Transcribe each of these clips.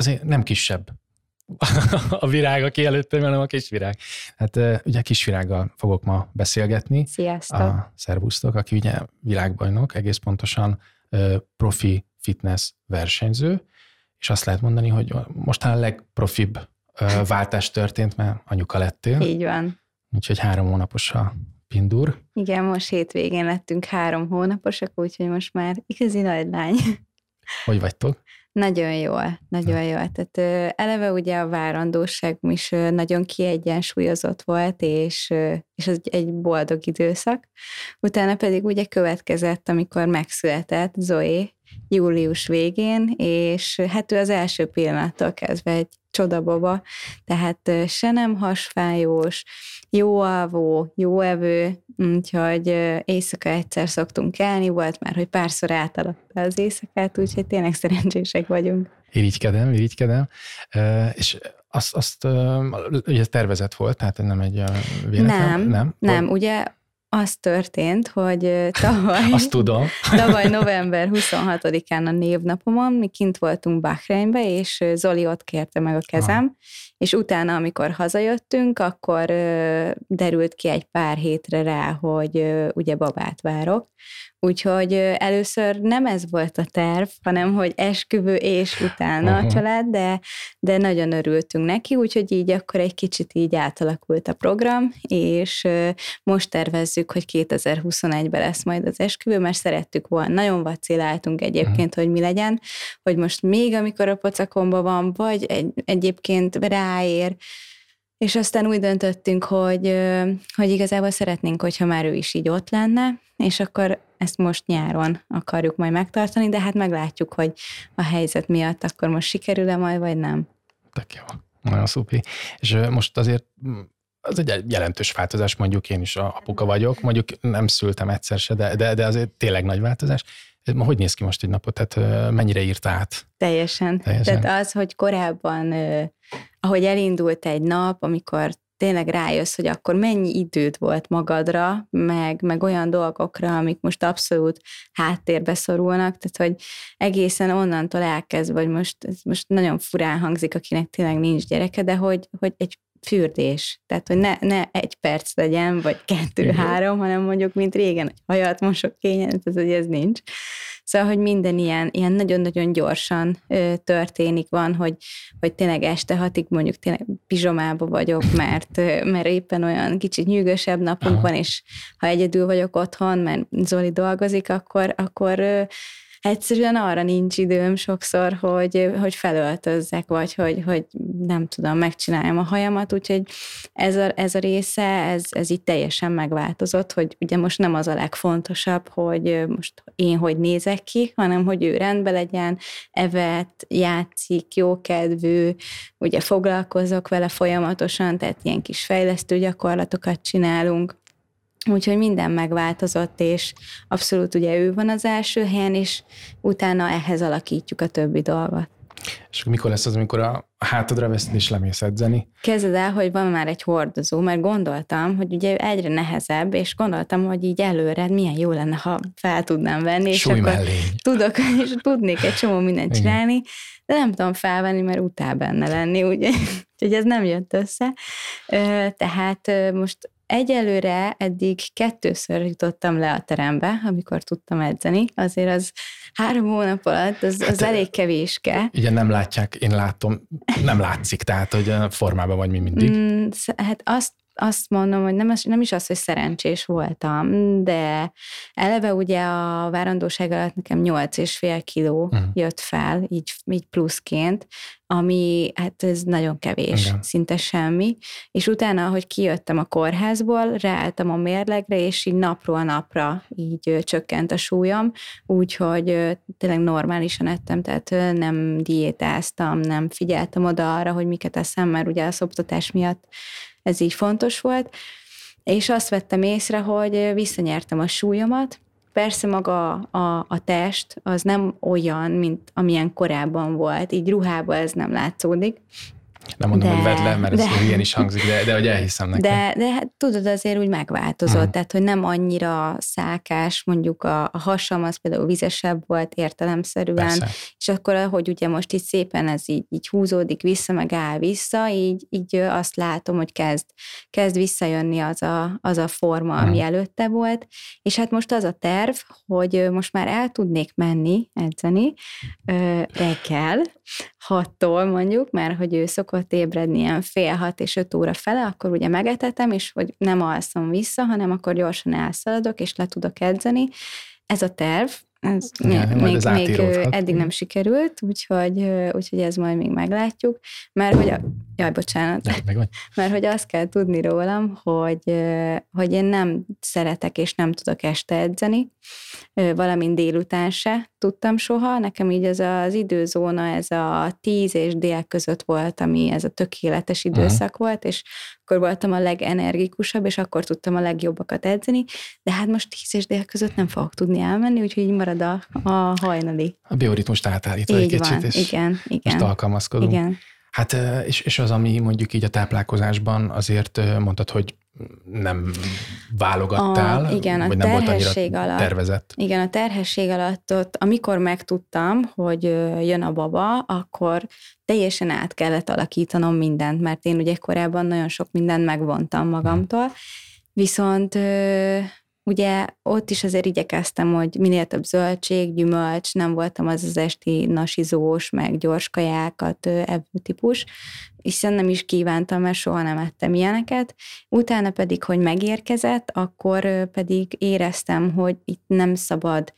azért nem kisebb a virág, aki előttem, hanem a kisvirág. Hát ugye kisvirággal fogok ma beszélgetni. Sziasztok! A szervusztok, aki ugye világbajnok, egész pontosan profi fitness versenyző, és azt lehet mondani, hogy most a legprofibb váltás történt, mert anyuka lettél. Így van. Úgyhogy három hónapos a pindur. Igen, most hétvégén lettünk három hónaposak, úgyhogy most már igazi nagy lány. Hogy vagytok? Nagyon jól, nagyon jól. Tehát eleve ugye a várandóság is nagyon kiegyensúlyozott volt, és, és az egy boldog időszak. Utána pedig ugye következett, amikor megszületett Zoe július végén, és hát ő az első pillanattól kezdve egy csodababa, tehát se nem hasfájós, jó alvó, jó evő, úgyhogy éjszaka egyszer szoktunk kelni, volt már, hogy párszor átaladta az éjszakát, úgyhogy tényleg szerencsések vagyunk. Irigykedem, irigykedem, és azt, azt ugye tervezett volt, tehát nem egy véletlen? Nem, nem, nem. ugye az történt, hogy tavaly, Azt tudom. tavaly november 26-án a névnapomon mi kint voltunk Bahreinbe, és Zoli ott kérte meg a kezem, ah. és utána, amikor hazajöttünk, akkor derült ki egy pár hétre rá, hogy ugye babát várok, Úgyhogy először nem ez volt a terv, hanem hogy esküvő és utána uh-huh. a család, de, de nagyon örültünk neki, úgyhogy így akkor egy kicsit így átalakult a program, és most tervezzük, hogy 2021-ben lesz majd az esküvő, mert szerettük volna, nagyon vaciláltunk egyébként, uh-huh. hogy mi legyen, hogy most még amikor a pocakomba van, vagy egy, egyébként ráér, és aztán úgy döntöttünk, hogy, hogy igazából szeretnénk, hogyha már ő is így ott lenne, és akkor ezt most nyáron akarjuk majd megtartani, de hát meglátjuk, hogy a helyzet miatt akkor most sikerül-e majd, vagy nem. Tök jó. Nagyon szupi. És most azért az egy jelentős változás, mondjuk én is apuka vagyok, mondjuk nem szültem egyszer se, de, de, de azért tényleg nagy változás. Hogy néz ki most egy napot? Tehát mennyire írt át? Teljesen. Teljesen. Tehát az, hogy korábban, ahogy elindult egy nap, amikor tényleg rájössz, hogy akkor mennyi időd volt magadra, meg, meg olyan dolgokra, amik most abszolút háttérbe szorulnak, tehát hogy egészen onnantól elkezd, vagy most, ez most nagyon furán hangzik, akinek tényleg nincs gyereke, de hogy, hogy egy fürdés. Tehát, hogy ne, ne egy perc legyen, vagy kettő-három, hanem mondjuk, mint régen, hogy hajat mosok kényen, tehát, hogy ez nincs. Szóval, hogy minden ilyen, ilyen nagyon-nagyon gyorsan ö, történik van, hogy, hogy tényleg este hatig mondjuk tényleg pizsomába vagyok, mert, ö, mert éppen olyan kicsit nyűgösebb napunk Aha. van, és ha egyedül vagyok otthon, mert Zoli dolgozik, akkor, akkor ö, egyszerűen arra nincs időm sokszor, hogy, hogy felöltözzek, vagy hogy, hogy nem tudom, megcsináljam a hajamat, úgyhogy ez a, ez a része, ez, ez így teljesen megváltozott, hogy ugye most nem az a legfontosabb, hogy most én hogy nézek ki, hanem hogy ő rendben legyen, evet, játszik, jókedvű, ugye foglalkozok vele folyamatosan, tehát ilyen kis fejlesztő gyakorlatokat csinálunk, Úgyhogy minden megváltozott, és abszolút ugye ő van az első helyen, és utána ehhez alakítjuk a többi dolgot. És mikor lesz az, amikor a hátadra veszed és lemész edzeni? Kezded el, hogy van már egy hordozó, mert gondoltam, hogy ugye egyre nehezebb, és gondoltam, hogy így előre milyen jó lenne, ha fel tudnám venni, és akkor tudok, és tudnék egy csomó mindent csinálni, de nem tudom felvenni, mert utál benne lenni, ugye? Úgyhogy ez nem jött össze. Tehát most Egyelőre eddig kettőször jutottam le a terembe, amikor tudtam edzeni. Azért az három hónap alatt az, az hát, elég kevéske. Igen, nem látják, én látom, nem látszik, tehát hogy formában vagy mi mindig. Mm, hát azt azt mondom, hogy nem, nem is az, hogy szerencsés voltam, de eleve ugye a várandóság alatt nekem 8 és fél kiló uh-huh. jött fel, így, így pluszként, ami hát ez nagyon kevés, Igen. szinte semmi, és utána, ahogy kijöttem a kórházból, ráálltam a mérlegre, és így napról napra így csökkent a súlyom, úgyhogy tényleg normálisan ettem, tehát nem diétáztam, nem figyeltem oda arra, hogy miket eszem, mert ugye a szoptatás miatt ez így fontos volt, és azt vettem észre, hogy visszanyertem a súlyomat, Persze maga a, a test az nem olyan, mint amilyen korábban volt, így ruhában ez nem látszódik, Nem mondom, de, hogy vedd le, mert de, ez ilyen is hangzik, de, de hogy elhiszem neked. De, de hát tudod, azért úgy megváltozott, uh-huh. tehát hogy nem annyira szákás, mondjuk a, a hasam az például vizesebb volt értelemszerűen, Persze. és akkor, ahogy ugye most így szépen ez így, így húzódik vissza, meg áll vissza, így, így azt látom, hogy kezd, kezd visszajönni az a, az a forma, ami uh-huh. előtte volt, és hát most az a terv, hogy most már el tudnék menni edzeni reggel, hattól mondjuk, mert hogy ő szokott ébredni ilyen fél hat és öt óra fele, akkor ugye megetetem, és hogy nem alszom vissza, hanem akkor gyorsan elszaladok, és le tudok edzeni. Ez a terv, ez Igen, még, még, még eddig nem sikerült, úgyhogy, úgyhogy ez majd még meglátjuk, mert hogy a, jaj, bocsánat, De, meg mert hogy azt kell tudni rólam, hogy, hogy én nem szeretek és nem tudok este edzeni, valamint délután se tudtam soha, nekem így ez az időzóna, ez a tíz és dél között volt, ami ez a tökéletes időszak uh-huh. volt, és akkor voltam a legenergikusabb, és akkor tudtam a legjobbakat edzeni, de hát most tíz és dél között nem fogok tudni elmenni, úgyhogy így marad a, a hajnali. A bioritmust átállítva egy kicsit, van, és igen, igen. most alkalmazkodunk. Igen. Hát és, és az, ami mondjuk így a táplálkozásban azért mondtad, hogy nem válogattál, a, igen, vagy a nem volt annyira alatt, tervezett? Igen, a terhesség alatt ott, amikor megtudtam, hogy jön a baba, akkor teljesen át kellett alakítanom mindent, mert én ugye korábban nagyon sok mindent megvontam magamtól, viszont Ugye ott is azért igyekeztem, hogy minél több zöldség, gyümölcs, nem voltam az az esti nasizós, meg gyors kajákat evő típus, hiszen nem is kívántam, mert soha nem ettem ilyeneket. Utána pedig, hogy megérkezett, akkor pedig éreztem, hogy itt nem szabad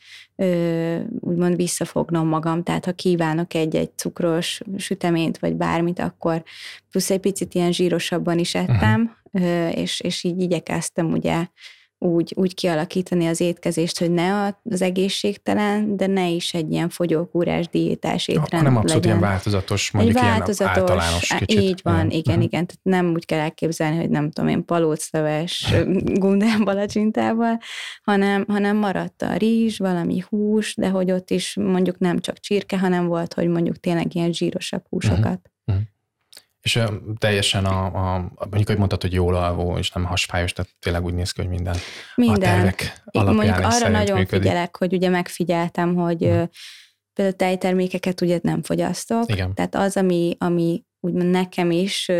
úgymond visszafognom magam, tehát ha kívánok egy-egy cukros süteményt, vagy bármit, akkor plusz egy picit ilyen zsírosabban is ettem, uh-huh. és, és így igyekeztem ugye úgy, úgy kialakítani az étkezést, hogy ne az egészségtelen, de ne is egy ilyen fogyókúrás diétás étrend Hanem abszolút legyen. ilyen változatos, mondjuk egy változatos, ilyen általános kicsit. Így van, igen, igen, uh-huh. igen. Tehát nem úgy kell elképzelni, hogy nem tudom én, palócleves gundán balacsintával, hanem, hanem maradt a rizs, valami hús, de hogy ott is mondjuk nem csak csirke, hanem volt, hogy mondjuk tényleg ilyen zsírosabb húsokat. Uh-huh. Uh-huh. És teljesen a, a, mondjuk, hogy mondtad, hogy jól alvó, és nem hasfájos, tehát tényleg úgy néz ki, hogy minden, minden. a tervek alapján Mondjuk arra nagyon működik. figyelek, hogy ugye megfigyeltem, hogy hmm. például tejtermékeket ugye nem fogyasztok. Igen. Tehát az, ami, ami úgymond nekem is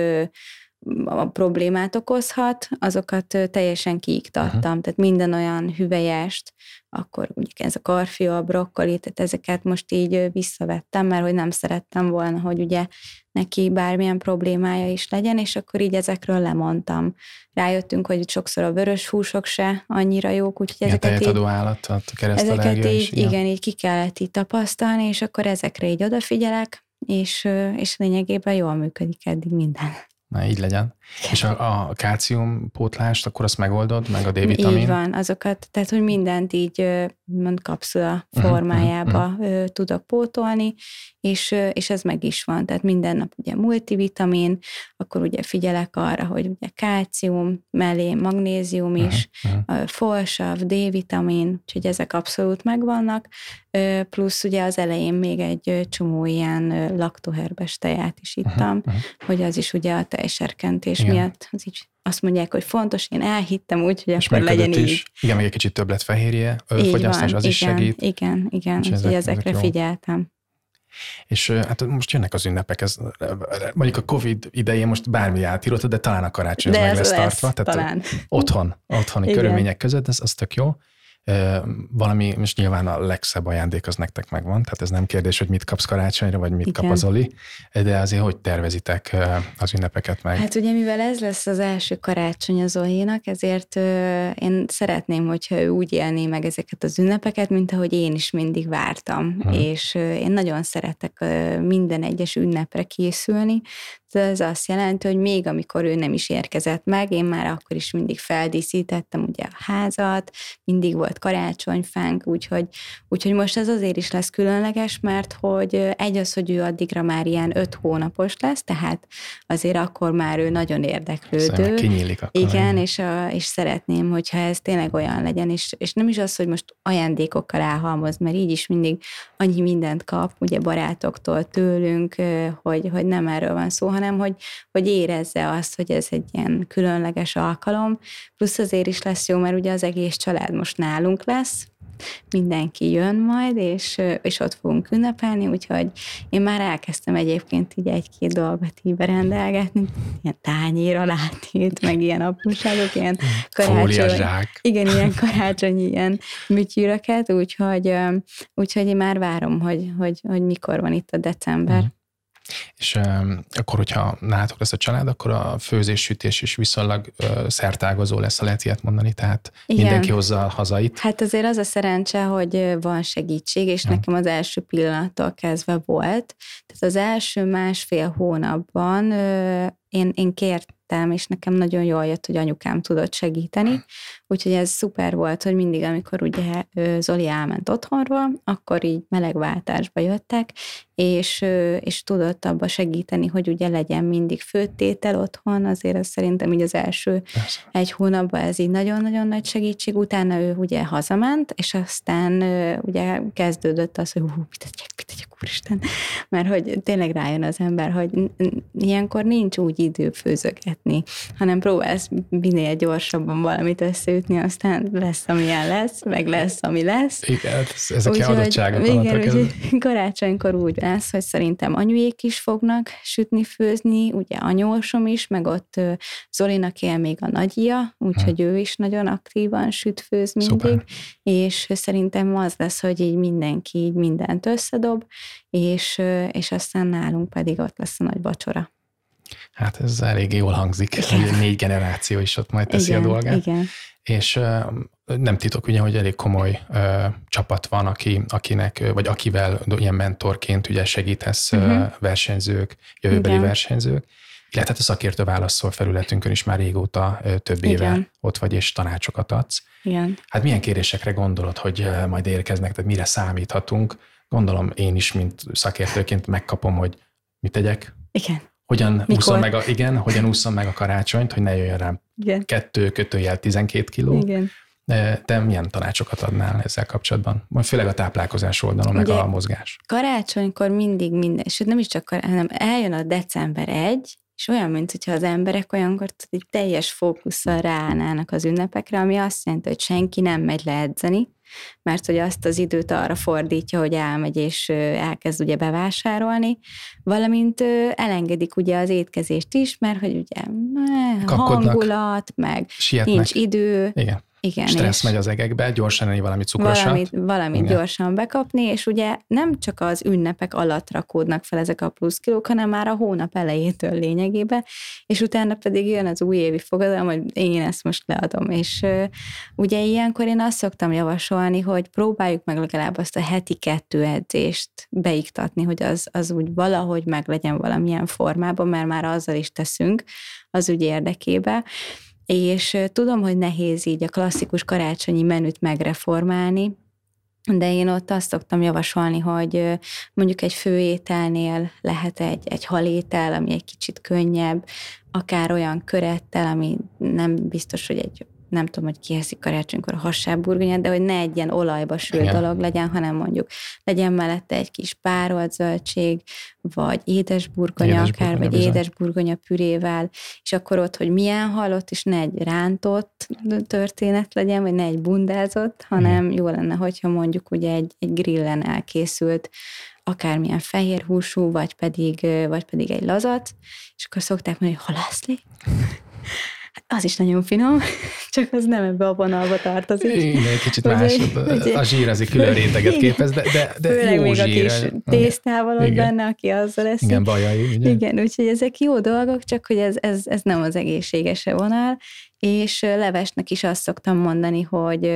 a problémát okozhat, azokat teljesen kiiktattam. Uh-huh. Tehát minden olyan hüvelyest, akkor ugye ez a karfia, a brokkoli, tehát ezeket most így visszavettem, mert hogy nem szerettem volna, hogy ugye neki bármilyen problémája is legyen, és akkor így ezekről lemondtam. Rájöttünk, hogy sokszor a vörös húsok se annyira jók, úgyhogy ezeket így, állat, a ezeket így, is, igen. igen, így ki kellett így tapasztalni, és akkor ezekre így odafigyelek, és, és lényegében jól működik eddig minden. Na, így legyen. És a, a kálcium pótlást, akkor azt megoldod, meg a D-vitamin? Így van, azokat, tehát hogy mindent így mond kapszula mhm, formájába uh-huh, uh-huh. tudok pótolni, és, és ez meg is van. Tehát minden nap ugye multivitamin, akkor ugye figyelek arra, hogy ugye kálcium, mellé magnézium is, uh-huh, folsav, D-vitamin, úgyhogy ezek abszolút megvannak, plusz ugye az elején még egy csomó ilyen laktoherbes teját is ittam, uh-huh, hogy az is ugye a tejserkentés Igen. miatt az így azt mondják, hogy fontos, én elhittem úgy, hogy és akkor legyen is. így. Igen, még egy kicsit több lett fehérje, fogyasztás, az igen, is segít. Igen, igen, úgyhogy ezek, ezekre ezek figyeltem. És hát most jönnek az ünnepek, ez, mondjuk a Covid idején most bármi átírott, de talán a karácsony de meg lesz, lesz tartva. Tehát talán. Otthon, otthoni Igen. körülmények között, ez az tök jó valami, most nyilván a legszebb ajándék az nektek megvan, tehát ez nem kérdés, hogy mit kapsz karácsonyra, vagy mit Igen. kap az Oli, de azért hogy tervezitek az ünnepeket meg? Hát ugye, mivel ez lesz az első karácsony az Olinak, ezért én szeretném, hogyha ő úgy élné meg ezeket az ünnepeket, mint ahogy én is mindig vártam, hmm. és én nagyon szeretek minden egyes ünnepre készülni, ez azt jelenti, hogy még amikor ő nem is érkezett meg, én már akkor is mindig feldíszítettem ugye a házat, mindig volt karácsonyfánk, úgyhogy, úgyhogy most ez azért is lesz különleges, mert hogy egy az, hogy ő addigra már ilyen öt hónapos lesz, tehát azért akkor már ő nagyon érdeklődő. Kinyílik akkor. Igen, és, a, és szeretném, hogyha ez tényleg olyan legyen, és, és nem is az, hogy most ajándékokkal elhalmoz, mert így is mindig annyi mindent kap, ugye barátoktól, tőlünk, hogy, hogy nem erről van szó, hanem hanem hogy, hogy érezze azt, hogy ez egy ilyen különleges alkalom. Plusz azért is lesz jó, mert ugye az egész család most nálunk lesz, mindenki jön majd, és, és ott fogunk ünnepelni, úgyhogy én már elkezdtem egyébként így egy-két dolgot így berendelgetni, ilyen tányér alátét, meg ilyen apróságok, ilyen karácsony, igen, ilyen karácsonyi ilyen műtyűröket, úgyhogy, úgyhogy én már várom, hogy, hogy, hogy mikor van itt a december. Mm. És akkor, hogyha nálatok lesz a család, akkor a főzés-sütés is viszonylag szertágazó lesz, ha lehet ilyet mondani, tehát Igen. mindenki hozza a hazait. Hát azért az a szerencse, hogy van segítség, és ja. nekem az első pillanattól kezdve volt. Tehát az első másfél hónapban én, én kért lettem, és nekem nagyon jól jött, hogy anyukám tudott segíteni, úgyhogy ez szuper volt, hogy mindig, amikor ugye Zoli elment otthonról, akkor így melegváltásba jöttek, és, és tudott abba segíteni, hogy ugye legyen mindig főtétel otthon, azért ez szerintem így az első Persze. egy hónapban ez így nagyon-nagyon nagy segítség, utána ő ugye hazament, és aztán ugye kezdődött az, hogy hú, mit tegyek, mit tegyek, úristen, mert hogy tényleg rájön az ember, hogy ilyenkor nincs úgy idő főzögetni, hanem próbálsz minél gyorsabban valamit összeütni, aztán lesz, amilyen lesz, meg lesz, ami lesz. Igen, ezek úgy, adottságok igen, úgyhogy karácsonykor úgy lesz, hogy szerintem anyuék is fognak sütni, főzni, ugye anyósom is, meg ott Zolinak él még a nagyja, úgyhogy hmm. ő is nagyon aktívan süt, főz mindig, Szuper. és szerintem az lesz, hogy így mindenki így mindent összedob, és, és aztán nálunk pedig ott lesz a nagy vacsora. Hát ez elég jól hangzik, hogy négy generáció is ott majd teszi igen, a dolgát. Igen. És nem titok ugye, hogy elég komoly ö, csapat van, aki, akinek, vagy akivel ilyen mentorként ugye segítesz uh-huh. versenyzők, jövőbeli Igen. versenyzők, illetve hát a szakértő válaszol felületünkön is már régóta több éve Igen. ott vagy, és tanácsokat adsz. Igen. Hát milyen kérésekre gondolod, hogy majd érkeznek, tehát mire számíthatunk? Gondolom én is, mint szakértőként megkapom, hogy mit tegyek. Igen. Hogyan úszom meg a, igen, hogyan úszom meg a karácsonyt, hogy ne jöjjön rám igen. kettő kötőjel 12 kiló. Igen. Te milyen tanácsokat adnál ezzel kapcsolatban? Majd főleg a táplálkozás oldalon, Ugye, meg a mozgás. Karácsonykor mindig minden, sőt nem is csak, hanem eljön a december egy, és olyan, mint hogyha az emberek olyankor egy teljes fókusszal ráállnának az ünnepekre, ami azt jelenti, hogy senki nem megy le edzeni, mert hogy azt az időt arra fordítja, hogy elmegy és elkezd ugye bevásárolni, valamint elengedik ugye az étkezést is, mert hogy ugye Kapkodnak, hangulat, meg sietnek. nincs idő. Igen. Igen, Stressz megy az egekbe, gyorsan enni valami cukrosat. Valamit, valamit gyorsan bekapni, és ugye nem csak az ünnepek alatt rakódnak fel ezek a plusz kilók, hanem már a hónap elejétől lényegében, és utána pedig jön az újévi fogadalom, hogy én ezt most leadom. És uh, ugye ilyenkor én azt szoktam javasolni, hogy próbáljuk meg legalább azt a heti kettő edzést beiktatni, hogy az, az úgy valahogy meg legyen valamilyen formában, mert már azzal is teszünk az ügy érdekébe és tudom, hogy nehéz így a klasszikus karácsonyi menüt megreformálni, de én ott azt szoktam javasolni, hogy mondjuk egy főételnél lehet egy, egy halétel, ami egy kicsit könnyebb, akár olyan körettel, ami nem biztos, hogy egy nem tudom, hogy kieszik karácsonykor a hassábburgonyát, de hogy ne egy ilyen olajba sült Igen. dolog legyen, hanem mondjuk legyen mellette egy kis párolt zöldség, vagy édesburgonya édes akár, vagy bizony. édesburgonya pürével, és akkor ott, hogy milyen halott, és ne egy rántott történet legyen, vagy ne egy bundázott, hanem Igen. jó lenne, hogyha mondjuk ugye egy, egy grillen elkészült akármilyen fehér húsú, vagy pedig, vagy pedig egy lazat, és akkor szokták mondani, hogy halászlé. Az is nagyon finom, csak az nem ebbe a vonalba tartozik. Igen, egy kicsit más, a zsír az egy külön réteget képez, de, de, de Főleg jó még zsír. a kis tésztával ott benne, aki azzal lesz. Igen, bajai, ugye? Igen, úgyhogy ezek jó dolgok, csak hogy ez, ez, ez nem az egészséges vonal, és levesnek is azt szoktam mondani, hogy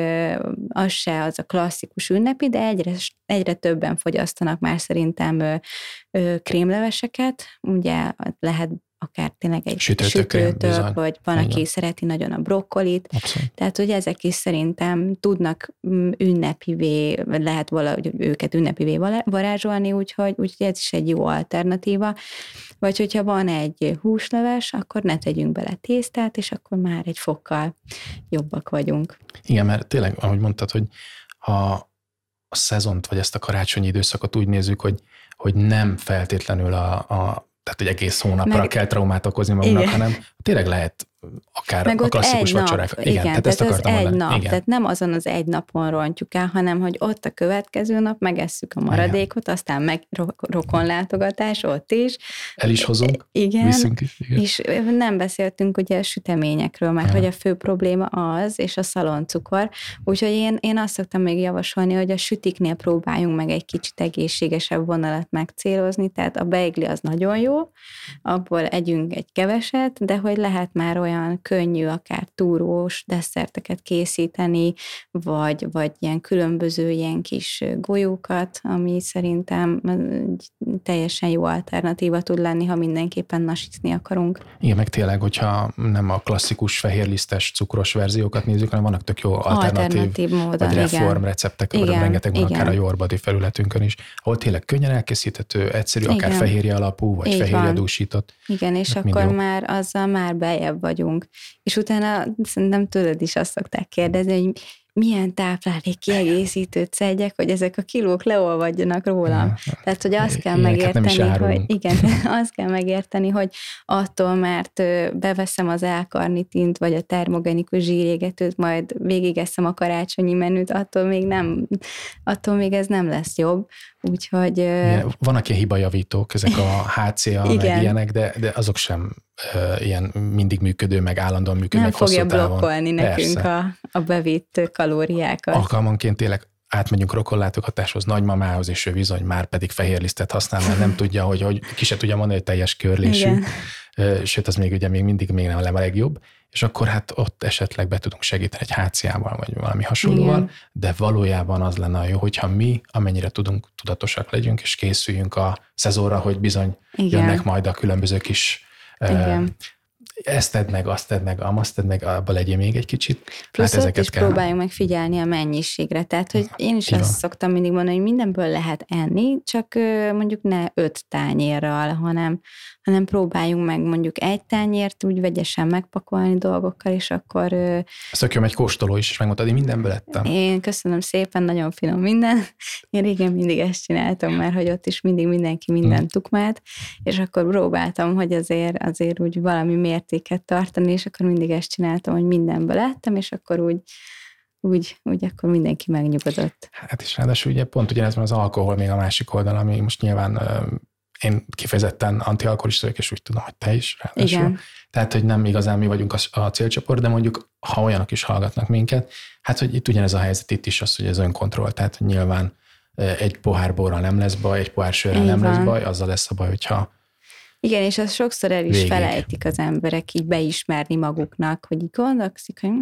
az se az a klasszikus ünnepi, de egyre, egyre többen fogyasztanak már szerintem krémleveseket, ugye lehet akár tényleg egy sütőtök, vagy van, aki szereti nagyon a brokkolit. Abszolút. Tehát, hogy ezek is szerintem tudnak mm, ünnepivé, lehet valahogy őket ünnepivé varázsolni, úgyhogy, úgyhogy ez is egy jó alternatíva. Vagy hogyha van egy húsleves, akkor ne tegyünk bele tésztát, és akkor már egy fokkal jobbak vagyunk. Igen, mert tényleg, ahogy mondtad, hogy ha a szezont, vagy ezt a karácsonyi időszakot úgy nézzük, hogy, hogy nem feltétlenül a, a tehát hogy egész hónapra Meg, kell traumát okozni magunknak, igen. hanem tényleg lehet akár Meg a klasszikus egy vacsorák. Nap, igen, igen, tehát, ezt akartam egy mondani. nap, igen. tehát nem azon az egy napon rontjuk el, hanem hogy ott a következő nap megesszük a maradékot, igen. aztán meg rokonlátogatás ott is. El is hozunk, igen, viszünk is. Igen. És nem beszéltünk ugye a süteményekről, mert igen. hogy a fő probléma az, és a szaloncukor, úgyhogy én, én azt szoktam még javasolni, hogy a sütiknél próbáljunk meg egy kicsit egészségesebb vonalat megcélozni, tehát a beigli az nagyon jó, abból együnk egy keveset, de hogy lehet már olyan olyan könnyű, akár túrós desszerteket készíteni, vagy, vagy ilyen különböző ilyen kis golyókat, ami szerintem teljesen jó alternatíva tud lenni, ha mindenképpen nasizni akarunk. Igen, meg tényleg, hogyha nem a klasszikus fehérlisztes cukros verziókat nézzük, hanem vannak tök jó alternatív, alternatív módon, vagy reform igen. receptek, igen, rengeteg van igen. akár a Yorbadi felületünkön is, ahol tényleg könnyen elkészíthető, egyszerű, igen. akár fehérje alapú, vagy fehérje dúsított. Igen, és akkor már azzal már bejebb vagyunk vagyunk. És utána szerintem tőled is azt szokták kérdezni, hogy milyen táplálék kiegészítőt szedjek, hogy ezek a kilók leolvadjanak rólam. Tehát, hogy azt kell megérteni, hogy igen, azt kell megérteni, hogy attól, mert beveszem az elkarnitint, vagy a termogenikus zsírégetőt, majd végigeszem a karácsonyi menüt, attól még nem, attól még ez nem lesz jobb. Úgyhogy... Igen, vannak ilyen hibajavítók, ezek a HCA, meg ilyenek, de, de azok sem ilyen mindig működő, meg állandóan működő, Nem fogja blokkolni nekünk a, a bevitt kalóriákat. Alkalmanként tényleg átmegyünk rokonlátogatáshoz, nagymamához, és ő bizony már pedig fehérlisztet használ, mert nem tudja, hogy, hogy ki se tudja mondani, hogy teljes körlésű. Igen. Sőt, az még ugye még mindig még nem a legjobb. És akkor hát ott esetleg be tudunk segíteni egy HCA-val, vagy valami hasonlóval, Igen. de valójában az lenne jó, hogyha mi, amennyire tudunk, tudatosak legyünk, és készüljünk a szezonra, hogy bizony Igen. jönnek majd a különböző kis igen. Ezt tedd meg, azt tedd meg, amazt tedd meg, abba legyél még egy kicsit. Plusz hát ezeket is kell. próbáljunk meg figyelni a mennyiségre. Tehát, hogy én is Így azt szoktam mindig mondani, hogy mindenből lehet enni, csak mondjuk ne öt tányérral, hanem hanem próbáljunk meg mondjuk egy tányért úgy vegyesen megpakolni dolgokkal, és akkor... Ezt egy kóstoló is, és megmondtad, én mindenből lettem. Én köszönöm szépen, nagyon finom minden. Én régen mindig ezt csináltam, mert hogy ott is mindig mindenki mindent hmm. tukmált, és akkor próbáltam, hogy azért, azért úgy valami mértéket tartani, és akkor mindig ezt csináltam, hogy mindenből lettem, és akkor úgy úgy, úgy akkor mindenki megnyugodott. Hát és ráadásul ugye pont ugyanez van az alkohol még a másik oldal, ami most nyilván én kifejezetten antialkoholista vagyok, és úgy tudom, hogy te is. Ráadásul. Igen. Tehát, hogy nem igazán mi vagyunk a, a célcsoport, de mondjuk, ha olyanok is hallgatnak minket, hát, hogy itt ugyanez a helyzet itt is az, hogy ez önkontroll, tehát hogy nyilván egy pohár borral nem lesz baj, egy pohár sörrel nem lesz baj, azzal lesz a baj, hogyha igen, és azt sokszor el is végig. felejtik az emberek így beismerni maguknak, hogy így gondolkszik, hogy hm,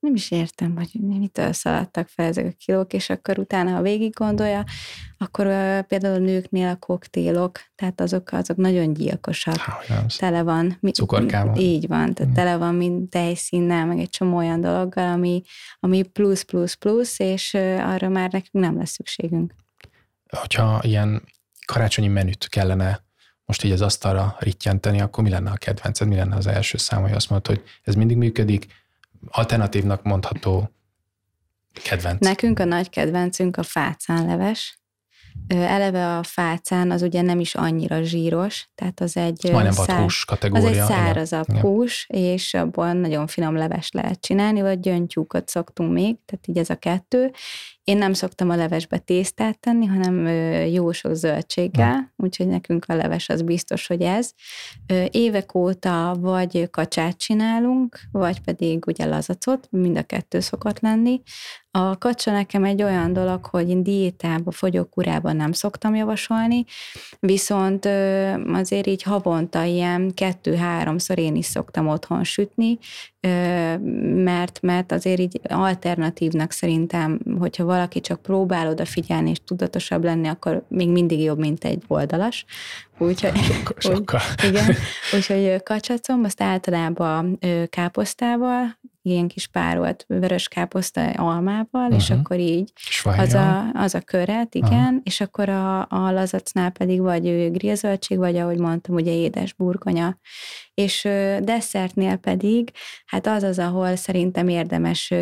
nem is értem, hogy mitől szaladtak fel ezek a kilók, és akkor utána, ha végig gondolja, akkor uh, például a nőknél a koktélok, tehát azok, azok nagyon gyilkosak. Há, tele van. Cukorkával. Így van, tehát mm. tele van mind tejszínnel, meg egy csomó olyan dologgal, ami, ami plusz, plusz, plusz, és uh, arra már nekünk nem lesz szükségünk. Hogyha ilyen karácsonyi menüt kellene most így az asztalra rittyenteni, akkor mi lenne a kedvenced, mi lenne az első szám, hogy azt mondod, hogy ez mindig működik, alternatívnak mondható kedvenc? Nekünk a nagy kedvencünk a fácánleves. Eleve a fácán az ugye nem is annyira zsíros, tehát az egy Majdnem hús kategória. Az egy szárazabb igen. hús, és abból nagyon finom leves lehet csinálni, vagy gyöngytyúkot szoktunk még, tehát így ez a kettő, én nem szoktam a levesbe tésztát tenni, hanem jó sok zöldséggel, hmm. úgyhogy nekünk a leves az biztos, hogy ez. Évek óta vagy kacsát csinálunk, vagy pedig ugye lazacot, mind a kettő szokott lenni. A kacsa nekem egy olyan dolog, hogy én diétába, fogyókúrában nem szoktam javasolni, viszont azért így havonta ilyen kettő-háromszor én is szoktam otthon sütni, mert, mert azért így alternatívnak szerintem, hogyha valaki csak próbál odafigyelni és tudatosabb lenni, akkor még mindig jobb, mint egy oldalas. Úgyhogy, sokkal, sokkal. Úgy, igen, úgyhogy kacsacom, azt általában káposztával, ilyen kis párolt vörös káposzta almával, uh-huh. és mhm. akkor így az a, az a köret, igen, uh-huh. és akkor a, a lazacnál pedig vagy grilzöldség, vagy ahogy mondtam, ugye édes burgonya. És desszertnél pedig, hát az az, ahol szerintem érdemes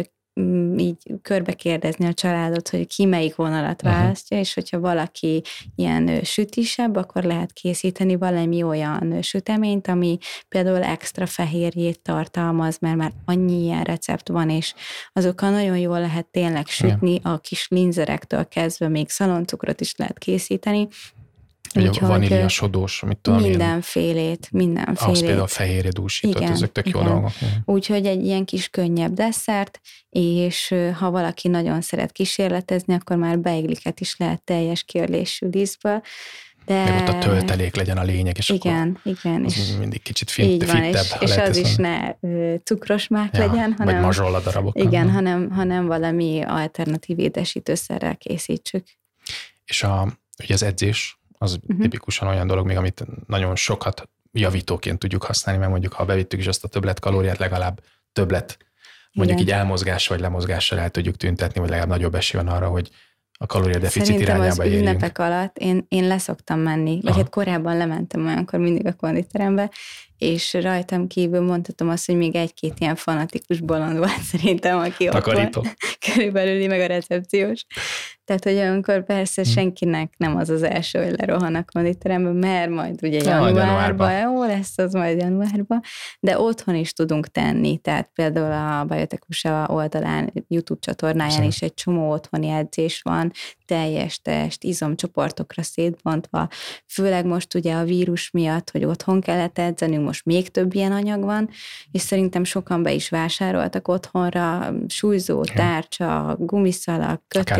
így körbe kérdezni a családot, hogy ki melyik vonalat mhm. választja, uh-huh. és hogyha valaki ilyen sütisebb, akkor lehet készíteni valami olyan süteményt, ami például extra fehérjét tartalmaz, mert már annyi ilyen recept van, és azokkal nagyon jól lehet tényleg sütni, Igen. a kis linzerektől kezdve még szaloncukrot is lehet készíteni, Ugye Úgyhogy vanília sodós, amit tudom Mindenfélét, mindenfélét. Az például a fehérje dúsított, igen, ezek tök igen. jó dolgok. Úgyhogy egy ilyen kis könnyebb desszert, és ha valaki nagyon szeret kísérletezni, akkor már beigliket is lehet teljes kérlésű díszből. De... Meg ott a töltelék legyen a lényeg, és igen, akkor igen, és mindig kicsit fit, így van, fittebb. És, és az is ne cukros mák ja, legyen, hanem, vagy darabok. Igen, hanem, hanem valami alternatív édesítőszerrel készítsük. És a, ugye az edzés, az uh-huh. tipikusan olyan dolog még, amit nagyon sokat javítóként tudjuk használni, mert mondjuk ha bevittük is azt a többlet kalóriát, legalább többlet mondjuk Igen. így elmozgás vagy lemozgással el tudjuk tüntetni, vagy legalább nagyobb esély van arra, hogy a kalóriadeficit Szerintem irányába az érjünk. ünnepek alatt én, én leszoktam menni, vagy Aha. hát korábban lementem olyankor mindig a konditerembe, és rajtam kívül mondhatom azt, hogy még egy-két ilyen fanatikus bolond volt szerintem, aki Takarító. ott volt, körülbelül meg a recepciós. Tehát, hogy olyankor persze hmm. senkinek nem az az első, hogy lerohan a konditerembe, mert majd ugye januárban, januárban, jó lesz az majd januárban, de otthon is tudunk tenni, tehát például a Bajotekusa oldalán, YouTube csatornáján Szerint. is egy csomó otthoni edzés van, teljes test, izomcsoportokra szétbontva, főleg most ugye a vírus miatt, hogy otthon kellett edzenünk, most még több ilyen anyag van, és szerintem sokan be is vásároltak otthonra súlyzó, tárcsa, gumiszalak, kötél.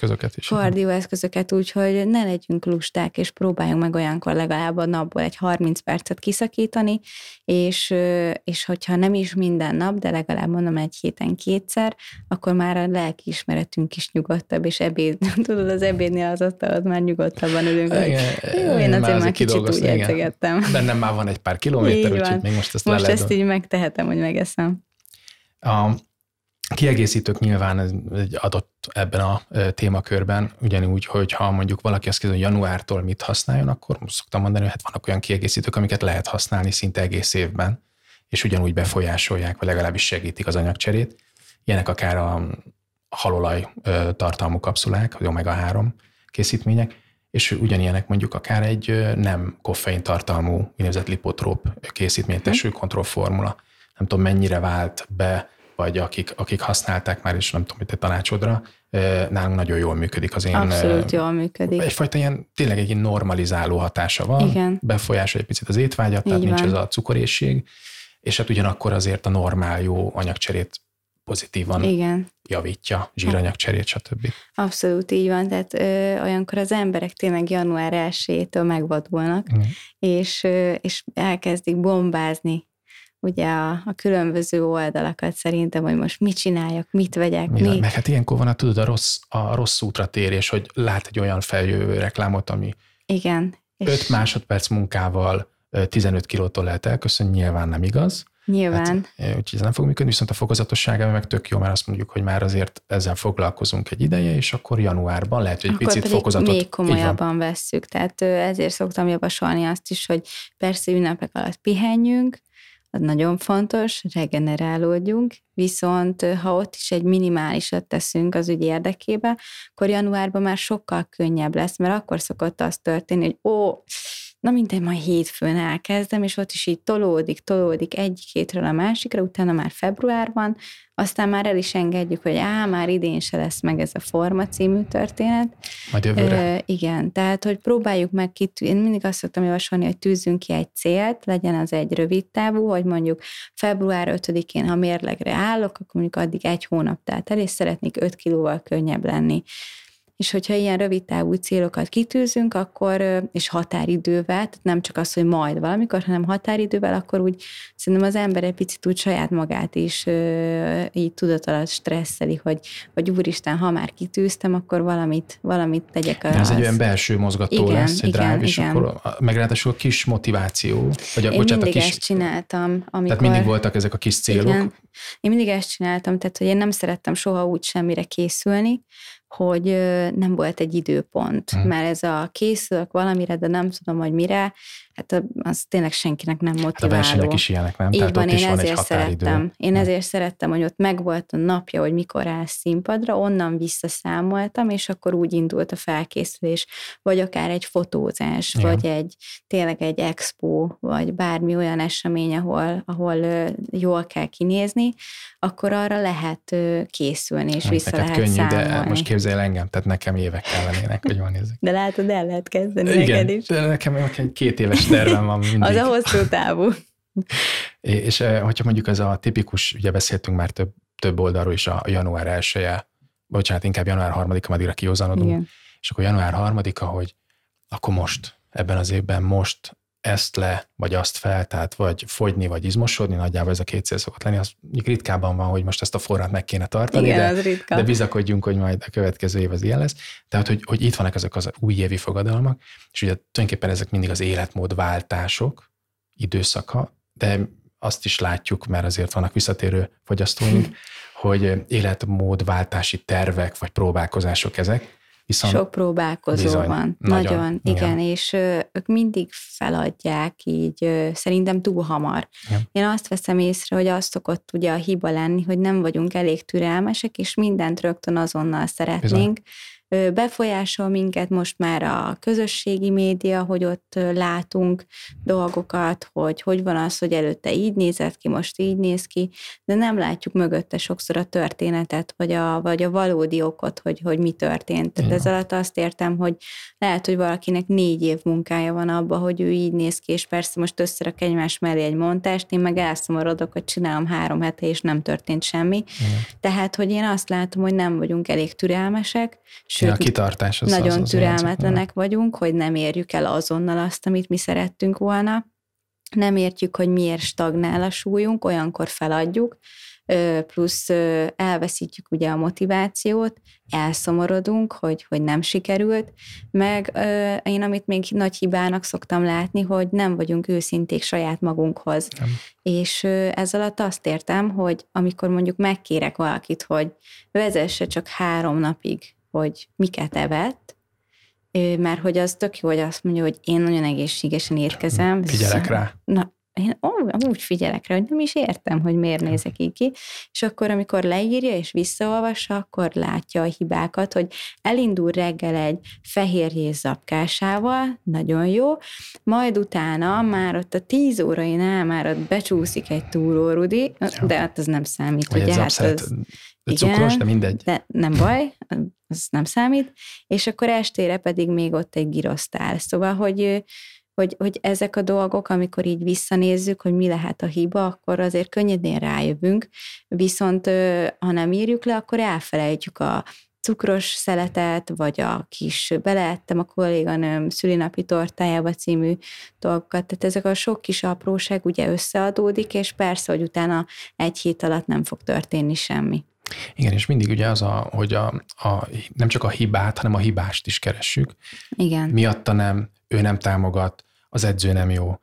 Kardioeszközöket is. Kardioeszközöket, úgyhogy ne legyünk lusták, és próbáljunk meg olyankor legalább a napból egy 30 percet kiszakítani, és, és hogyha nem is minden nap, de legalább mondom egy héten kétszer, akkor már a lelkiismeretünk is nyugodtabb, és ebéd, tudod, az ebédnél az asztalod már nyugodtabban ülünk. Igen, jó, én azért már kicsit úgy edzegettem. Bennem már van egy pár kilométer, úgyhogy még most ezt Most ezt így megtehetem, hogy megeszem. A kiegészítők nyilván egy adott ebben a témakörben, ugyanúgy, hogy ha mondjuk valaki azt kérdezi, hogy januártól mit használjon, akkor szoktam mondani, hogy hát vannak olyan kiegészítők, amiket lehet használni szinte egész évben, és ugyanúgy befolyásolják, vagy legalábbis segítik az anyagcserét. Ilyenek akár a halolaj tartalmú kapszulák, vagy omega-3 készítmények, és ugyanilyenek mondjuk akár egy nem koffein tartalmú, úgynevezett lipotróp készítményteső hm. kontrollformula. Nem tudom, mennyire vált be, vagy akik, akik használták már, és nem tudom, hogy te tanácsodra, nálunk nagyon jól működik az én... Abszolút jól működik. Egyfajta ilyen, tényleg egy normalizáló hatása van, Igen. befolyásolja egy picit az étvágyat, tehát Így nincs van. ez a cukorészség, és hát ugyanakkor azért a normál jó anyagcserét pozitívan Igen. javítja, zsíranyagcserét, stb. Abszolút így van, tehát ö, olyankor az emberek tényleg január 1-től megvadulnak, mm. és, ö, és elkezdik bombázni ugye a, a különböző oldalakat szerintem, hogy most mit csináljak, mit vegyek, mi. Meg hát ilyenkor van a, tudod, a rossz, a rossz útra térés, hogy lát egy olyan feljövő reklámot, ami Igen. 5 másodperc munkával 15 kilótól lehet elköszönni, nyilván nem igaz. Nyilván. Hát, úgyhogy ez nem fog működni, viszont a fokozatossága meg tök jó, mert azt mondjuk, hogy már azért ezzel foglalkozunk egy ideje, és akkor januárban lehet, hogy egy akkor picit fokozatot... még komolyabban vesszük. Tehát ezért szoktam javasolni azt is, hogy persze ünnepek alatt pihenjünk, az nagyon fontos, regenerálódjunk, viszont ha ott is egy minimálisat teszünk az ügy érdekébe, akkor januárban már sokkal könnyebb lesz, mert akkor szokott az történni, hogy ó, na mindegy, majd hétfőn elkezdem, és ott is így tolódik, tolódik egyik hétről a másikra, utána már februárban, aztán már el is engedjük, hogy á, már idén se lesz meg ez a Forma című történet. Majd jövőre. E, igen, tehát, hogy próbáljuk meg kit, én mindig azt szoktam javasolni, hogy tűzzünk ki egy célt, legyen az egy rövid távú, hogy mondjuk február 5-én, ha mérlegre állok, akkor mondjuk addig egy hónap telt el, és szeretnék 5 kilóval könnyebb lenni és hogyha ilyen rövid távú célokat kitűzünk, akkor, és határidővel, tehát nem csak az, hogy majd valamikor, hanem határidővel, akkor úgy szerintem az ember egy picit úgy saját magát is így tudat alatt stresszeli, hogy, hogy úristen, ha már kitűztem, akkor valamit, valamit tegyek. Az, ez egy olyan belső mozgató igen, lesz, egy igen, drive, és igen. akkor meg ráadásul kis motiváció. Vagy, Én bocsánat, mindig a kis, ezt csináltam. Amikor, tehát mindig voltak ezek a kis célok. Igen. Én mindig ezt csináltam, tehát hogy én nem szerettem soha úgy semmire készülni, hogy nem volt egy időpont, hmm. mert ez a készülök valamire, de nem tudom, hogy mire, hát az tényleg senkinek nem motiváló. Hát a versenyek is ilyenek, nem? Így Tehát van, én ezért szerettem. Én nem. ezért szerettem, hogy ott megvolt a napja, hogy mikor állsz színpadra, onnan visszaszámoltam, és akkor úgy indult a felkészülés, vagy akár egy fotózás, Igen. vagy egy tényleg egy expo, vagy bármi olyan esemény, ahol, ahol jól kell kinézni, akkor arra lehet készülni, és vissza lehet könnyű, számolni. de most képzelj engem, tehát nekem évek kellenének, hogy van nézzük. De látod, el lehet kezdeni Igen, neked is. de nekem egy két éves tervem van mindig. Az a hosszú távú. és hogyha mondjuk ez a tipikus, ugye beszéltünk már több, több oldalról is a január 1 -e, bocsánat, inkább január 3-a, addigra kiózanodunk, Igen. és akkor január 3-a, hogy akkor most, ebben az évben most ezt le, vagy azt fel, tehát vagy fogyni, vagy izmosodni, nagyjából ez a két cél szokott lenni, az ritkában van, hogy most ezt a forrát meg kéne tartani, Igen, de, de bizakodjunk, hogy majd a következő év az ilyen lesz. Tehát, hogy, hogy itt vannak ezek az újévi fogadalmak, és ugye tulajdonképpen ezek mindig az életmódváltások időszaka, de azt is látjuk, mert azért vannak visszatérő fogyasztóink, hogy életmódváltási tervek vagy próbálkozások ezek, Viszont Sok próbálkozó bizony, van. Nagyon, nagyon igen. igen, és ők mindig feladják így, szerintem túl hamar. Igen. Én azt veszem észre, hogy az szokott ugye a hiba lenni, hogy nem vagyunk elég türelmesek, és mindent rögtön azonnal szeretnénk. Bizony befolyásol minket most már a közösségi média, hogy ott látunk dolgokat, hogy hogy van az, hogy előtte így nézett ki, most így néz ki, de nem látjuk mögötte sokszor a történetet, vagy a, vagy a valódi okot, hogy, hogy mi történt. Tehát ez alatt azt értem, hogy lehet, hogy valakinek négy év munkája van abba, hogy ő így néz ki, és persze most összerak egymás mellé egy montást, én meg elszomorodok, hogy csinálom három hete, és nem történt semmi. Igen. Tehát, hogy én azt látom, hogy nem vagyunk elég türelmesek, Sőt, a kitartás az nagyon az, az türelmetlenek az vagyunk, hogy nem érjük el azonnal azt, amit mi szerettünk volna. Nem értjük, hogy miért stagnál a súlyunk, olyankor feladjuk, plusz elveszítjük ugye a motivációt, elszomorodunk, hogy, hogy nem sikerült, meg én amit még nagy hibának szoktam látni, hogy nem vagyunk őszinték saját magunkhoz. Nem. És ez alatt azt értem, hogy amikor mondjuk megkérek valakit, hogy vezesse csak három napig hogy miket evett, mert hogy az tök jó, hogy azt mondja, hogy én nagyon egészségesen étkezem. Figyelek rá. Na, én úgy figyelek rá, hogy nem is értem, hogy miért nézek így ki, és akkor, amikor leírja és visszaolvassa, akkor látja a hibákat, hogy elindul reggel egy fehérjés zapkásával, nagyon jó, majd utána már ott a tíz órainál már ott becsúszik egy túlórudi, de hát az nem számít, Vagy ugye? Hát az, igen, cukros, de mindegy. De nem baj, az nem számít, és akkor estére pedig még ott egy girosztál. Szóval, hogy, hogy, hogy ezek a dolgok, amikor így visszanézzük, hogy mi lehet a hiba, akkor azért könnyedén rájövünk, viszont ha nem írjuk le, akkor elfelejtjük a cukros szeletet, vagy a kis beleettem a kolléganőm szülinapi tortájába című dolgokat. Tehát ezek a sok kis apróság ugye összeadódik, és persze, hogy utána egy hét alatt nem fog történni semmi. Igen, és mindig ugye az, a, hogy a, a, nem csak a hibát, hanem a hibást is keressük. Igen. Miatta nem, ő nem támogat, az edző nem jó,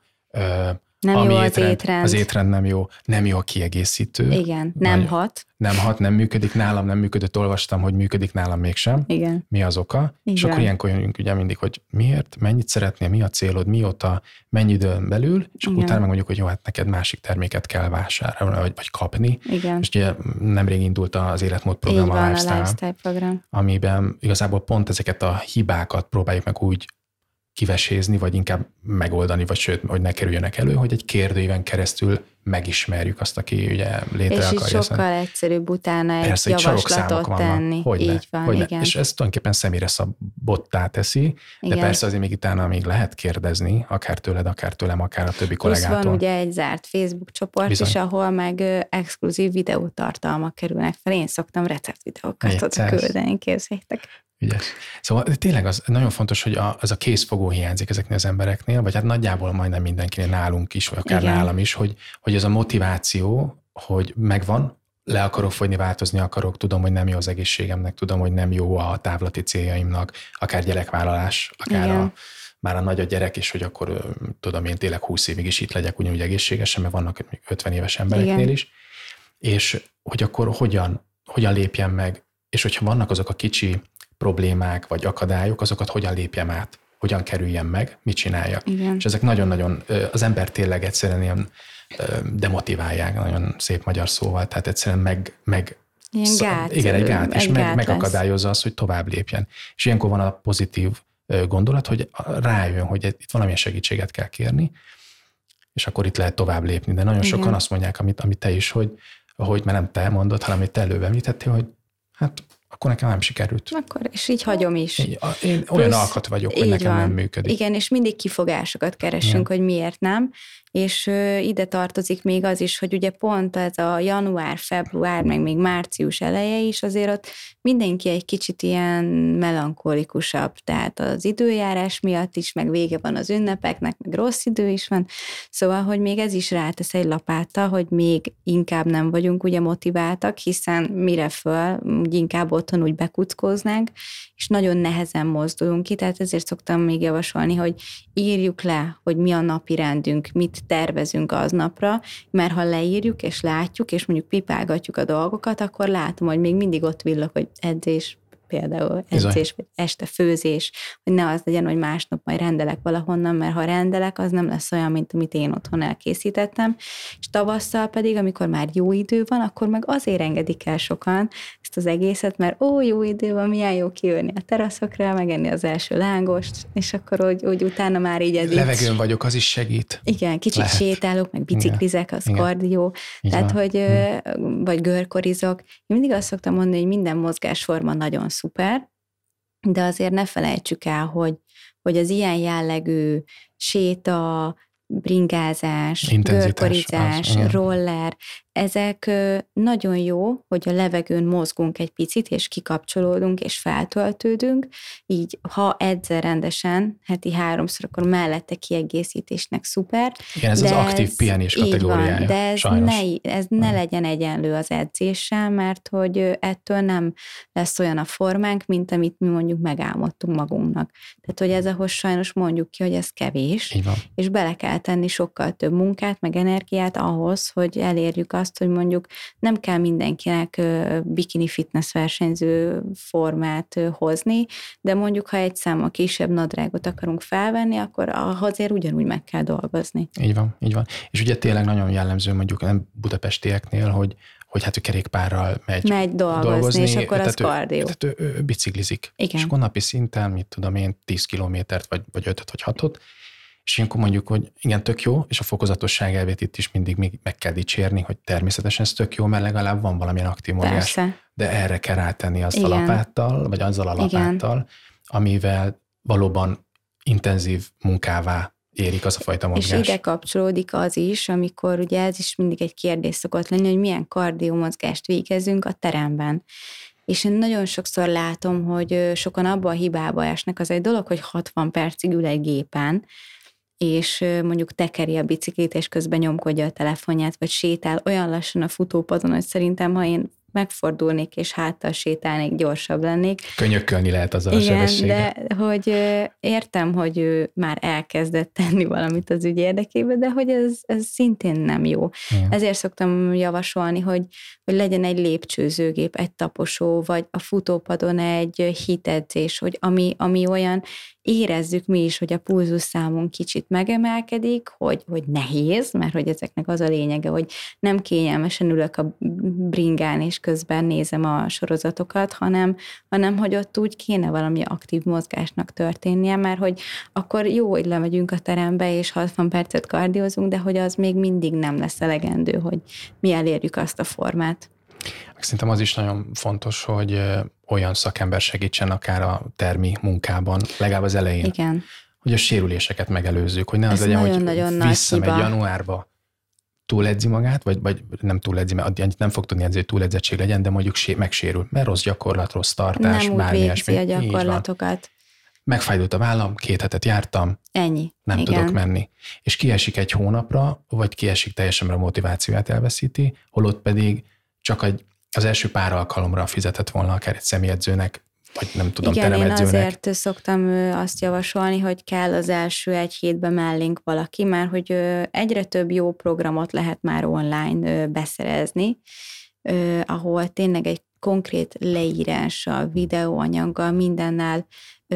nem ami jó az étrend, étrend. Az étrend nem jó, nem jó a kiegészítő. Igen, nem vagy, hat. Nem hat, nem működik, nálam nem működött, olvastam, hogy működik, nálam mégsem. Igen. Mi az oka? Igen. És akkor ilyenkor jönünk ugye mindig, hogy miért, mennyit szeretnél, mi a célod, mióta, mennyi időn belül, és akkor utána megmondjuk, hogy jó, hát neked másik terméket kell vásárolni, vagy, vagy kapni. Igen. És ugye nemrég indult az életmód program, a lifestyle, a lifestyle program, amiben igazából pont ezeket a hibákat próbáljuk meg úgy kivesézni, vagy inkább megoldani, vagy sőt, hogy ne kerüljenek elő, hogy egy kérdőíven keresztül megismerjük azt, aki ugye létre és akarja. És sokkal egyszerűbb utána egy Persze, javaslatot tenni. Hogy így van, hogy igen. És ez tulajdonképpen személyre szabottá teszi, igen. de persze azért még utána még lehet kérdezni, akár tőled, akár tőlem, akár a többi Plusz kollégától. van ugye egy zárt Facebook csoport Bizony. is, ahol meg exkluzív videótartalmak kerülnek fel. Én szoktam receptvideókat küldeni, képzeljétek. Ügyes. Szóval tényleg az nagyon fontos, hogy a, az a készfogó hiányzik ezeknél az embereknél, vagy hát nagyjából majdnem mindenkinél nálunk is, vagy akár Igen. nálam is, hogy, hogy az a motiváció, hogy megvan, le akarok fogyni, változni akarok, tudom, hogy nem jó az egészségemnek, tudom, hogy nem jó a távlati céljaimnak, akár gyerekvállalás, akár Igen. a, már a nagy a gyerek, és hogy akkor tudom én tényleg 20 évig is itt legyek ugyanúgy egészségesen, mert vannak 50 éves embereknél Igen. is, és hogy akkor hogyan, hogyan lépjen meg, és hogyha vannak azok a kicsi problémák vagy akadályok, azokat hogyan lépjem át. hogyan kerüljen meg, mit csináljak. Igen. És ezek nagyon-nagyon, az ember tényleg egyszerűen ilyen demotiválják, nagyon szép magyar szóval, tehát egyszerűen meg, meg Ilyen gát. Igen, egy gát, és egy meg, gát megakadályozza azt, hogy tovább lépjen. És ilyenkor van a pozitív gondolat, hogy rájön, hogy itt valamilyen segítséget kell kérni, és akkor itt lehet tovább lépni. De nagyon Igen. sokan azt mondják, amit, amit te is, hogy, hogy mert nem te mondod, hanem amit te előbb említettél, hogy hát akkor nekem nem sikerült. Akkor, és így hagyom is. Én, én olyan Plusz, alkat vagyok, hogy nekem van. nem működik. Igen, és mindig kifogásokat keresünk, Igen. hogy miért nem, és ide tartozik még az is, hogy ugye pont ez a január, február, meg még március eleje is, azért ott mindenki egy kicsit ilyen melankolikusabb, tehát az időjárás miatt is, meg vége van az ünnepeknek, meg rossz idő is van, szóval, hogy még ez is rátesz egy lapáta, hogy még inkább nem vagyunk ugye motiváltak, hiszen mire föl, úgy inkább otthon úgy bekuckóznánk, és nagyon nehezen mozdulunk ki, tehát ezért szoktam még javasolni, hogy írjuk le, hogy mi a napi rendünk, mit tervezünk aznapra, mert ha leírjuk és látjuk, és mondjuk pipálgatjuk a dolgokat, akkor látom, hogy még mindig ott villog, hogy edzés, például edzés, vagy este főzés, hogy ne az legyen, hogy másnap majd rendelek valahonnan, mert ha rendelek, az nem lesz olyan, mint amit én otthon elkészítettem. És tavasszal pedig, amikor már jó idő van, akkor meg azért engedik el sokan ezt az egészet, mert ó, jó idő van, milyen jó kijönni a teraszokra, megenni az első lángost, és akkor úgy, úgy utána már így ez Levegőn így... vagyok, az is segít. Igen, kicsit Lehet. sétálok, meg biciklizek, az Igen. kardió, Igen. tehát, hogy, hmm. vagy görkorizok. Én mindig azt szoktam mondani, hogy minden mozgásforma nagyon szuper, de azért ne felejtsük el, hogy, hogy az ilyen jellegű séta, bringázás, görkorizás, roller, ezek nagyon jó, hogy a levegőn mozgunk egy picit, és kikapcsolódunk, és feltöltődünk, így ha edzel rendesen, heti háromszor, akkor mellette kiegészítésnek szuper. Igen, ez az aktív pihenés kategóriája, van, de ez, ne, ez ne legyen egyenlő az edzéssel, mert hogy ettől nem lesz olyan a formánk, mint amit mi mondjuk megálmodtunk magunknak. Tehát, hogy ez ahhoz sajnos mondjuk ki, hogy ez kevés, és bele kell tenni sokkal több munkát, meg energiát ahhoz, hogy elérjük azt, hogy mondjuk nem kell mindenkinek bikini fitness versenyző formát hozni, de mondjuk ha egy számmal kisebb nadrágot akarunk felvenni, akkor azért ugyanúgy meg kell dolgozni. Így van, így van. És ugye tényleg nagyon jellemző mondjuk nem budapestieknél, hogy hogy hát ő kerékpárral megy, megy dolgozni, dolgozni, és akkor az kardió. Tehát ő, ő, ő biciklizik. Igen. És akkor napi szinten, mit tudom én, 10 kilométert, vagy, vagy 5 vagy 6 és ilyenkor mondjuk, hogy igen, tök jó, és a fokozatosság elvét itt is mindig még meg kell dicsérni, hogy természetesen ez tök jó, mert legalább van valamilyen aktív mozgás. De erre kell rátenni azt igen. a lapáttal, vagy azzal a lapáttal, igen. amivel valóban intenzív munkává érik az a fajta mozgás. És ide kapcsolódik az is, amikor ugye ez is mindig egy kérdés szokott lenni, hogy milyen kardiomozgást végezünk a teremben. És én nagyon sokszor látom, hogy sokan abba a hibába esnek, az egy dolog, hogy 60 percig ül egy gépen, és mondjuk tekeri a biciklit, és közben nyomkodja a telefonját, vagy sétál olyan lassan a futópadon, hogy szerintem, ha én megfordulnék, és háttal sétálnék, gyorsabb lennék. Könyökölni lehet az a Igen, de hogy értem, hogy ő már elkezdett tenni valamit az ügy érdekében, de hogy ez, ez szintén nem jó. Igen. Ezért szoktam javasolni, hogy, hogy legyen egy lépcsőzőgép, egy taposó, vagy a futópadon egy hitedzés, hogy ami, ami olyan érezzük mi is, hogy a pulzus számunk kicsit megemelkedik, hogy, hogy nehéz, mert hogy ezeknek az a lényege, hogy nem kényelmesen ülök a bringán, és közben nézem a sorozatokat, hanem, hanem hogy ott úgy kéne valami aktív mozgásnak történnie, mert hogy akkor jó, hogy lemegyünk a terembe, és 60 percet kardiozunk, de hogy az még mindig nem lesz elegendő, hogy mi elérjük azt a formát. Meg szerintem az is nagyon fontos, hogy olyan szakember segítsen akár a termi munkában, legalább az elején. Igen. Hogy a sérüléseket megelőzzük, hogy ne az Ez legyen, hogy nagyon visszamegy januárba, túledzi magát, vagy, vagy nem túledzi, mert nem fog tudni edzeni, hogy túledzettség legyen, de mondjuk sé, megsérül, mert rossz gyakorlat, rossz tartás, nem bármi ilyesmi. a gyakorlatokat. Megfájdult a vállam, két hetet jártam. Ennyi. Nem Igen. tudok menni. És kiesik egy hónapra, vagy kiesik teljesen, mert a motivációját elveszíti, holott pedig csak egy, az első pár alkalomra fizetett volna akár egy személyedzőnek, vagy nem tudom, Igen, én azért szoktam azt javasolni, hogy kell az első egy hétben mellénk valaki, mert hogy egyre több jó programot lehet már online beszerezni, ahol tényleg egy konkrét leírással, videóanyaggal, mindennel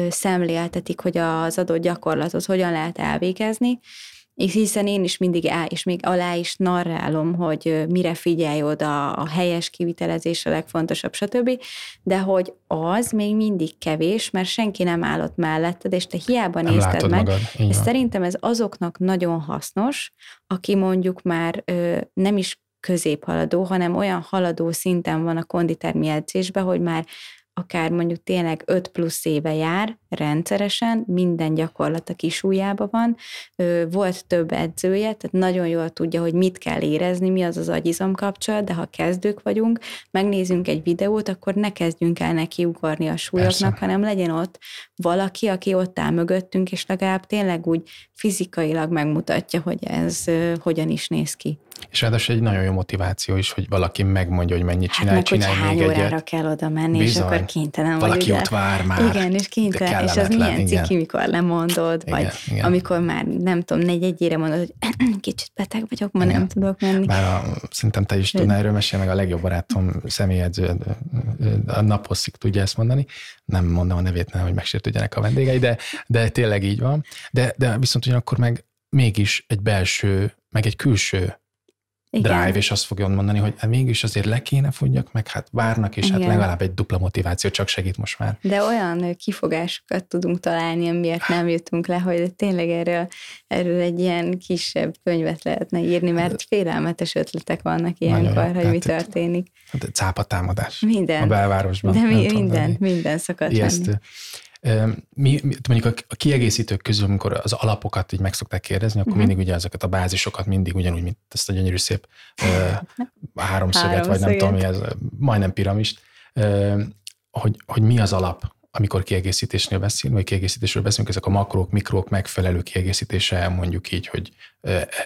szemléltetik, hogy az adott gyakorlatot hogyan lehet elvégezni, és hiszen én is mindig el, és még alá is narrálom, hogy mire figyelj oda, a helyes kivitelezés a legfontosabb, stb. De hogy az még mindig kevés, mert senki nem állott melletted, és te hiába nem nézted meg. Magad. És szerintem ez azoknak nagyon hasznos, aki mondjuk már ö, nem is középhaladó, hanem olyan haladó szinten van a konditermi edzésben, hogy már akár mondjuk tényleg 5 plusz éve jár rendszeresen, minden gyakorlat a kisújában van, volt több edzője, tehát nagyon jól tudja, hogy mit kell érezni, mi az az agyizom kapcsolat, de ha kezdők vagyunk, megnézünk egy videót, akkor ne kezdjünk el neki ugorni a súlyoknak, Persze. hanem legyen ott valaki, aki ott áll mögöttünk, és legalább tényleg úgy fizikailag megmutatja, hogy ez hogyan is néz ki. És ráadásul egy nagyon jó motiváció is, hogy valaki megmondja, hogy mennyit csinál, hát meg, csinálj még hány órára egyet. kell oda menni, Bizony. és akkor kénytelen Valaki vagy, ott vár már. Igen, és kénytelen, és az milyen igen. ciki, mikor lemondod, igen, vagy igen. amikor már nem tudom, negy egyére mondod, hogy kicsit beteg vagyok, ma igen. nem tudok menni. Bár a, szerintem te is tudnál erről mesélni, meg a legjobb barátom személyedző a naposzig tudja ezt mondani. Nem mondom a nevét, nem, hogy megsértődjenek a vendégei, de, de tényleg így van. De, de viszont ugyanakkor meg mégis egy belső, meg egy külső igen. drive, és azt fogja mondani, hogy hát mégis azért le kéne fogjak, meg hát várnak, és hát Igen. hát legalább egy dupla motiváció csak segít most már. De olyan kifogásokat tudunk találni, amiért nem jutunk le, hogy tényleg erről, erről egy ilyen kisebb könyvet lehetne írni, mert félelmetes ötletek vannak ilyenkor, hogy hát mi történik. Hát cápa támadás. Minden. A belvárosban. De mi, minden, minden szokott ijesztő. lenni. Mi, mondjuk a kiegészítők közül, amikor az alapokat így meg szokták kérdezni, akkor uh-huh. mindig ugye ezeket a bázisokat mindig ugyanúgy, mint ezt a gyönyörű szép háromszöget, vagy nem tudom mi ez, majdnem piramist, hogy, hogy mi az alap, amikor kiegészítésnél beszélünk, vagy kiegészítésről beszélünk, ezek a makrók, mikrók megfelelő kiegészítése, mondjuk így, hogy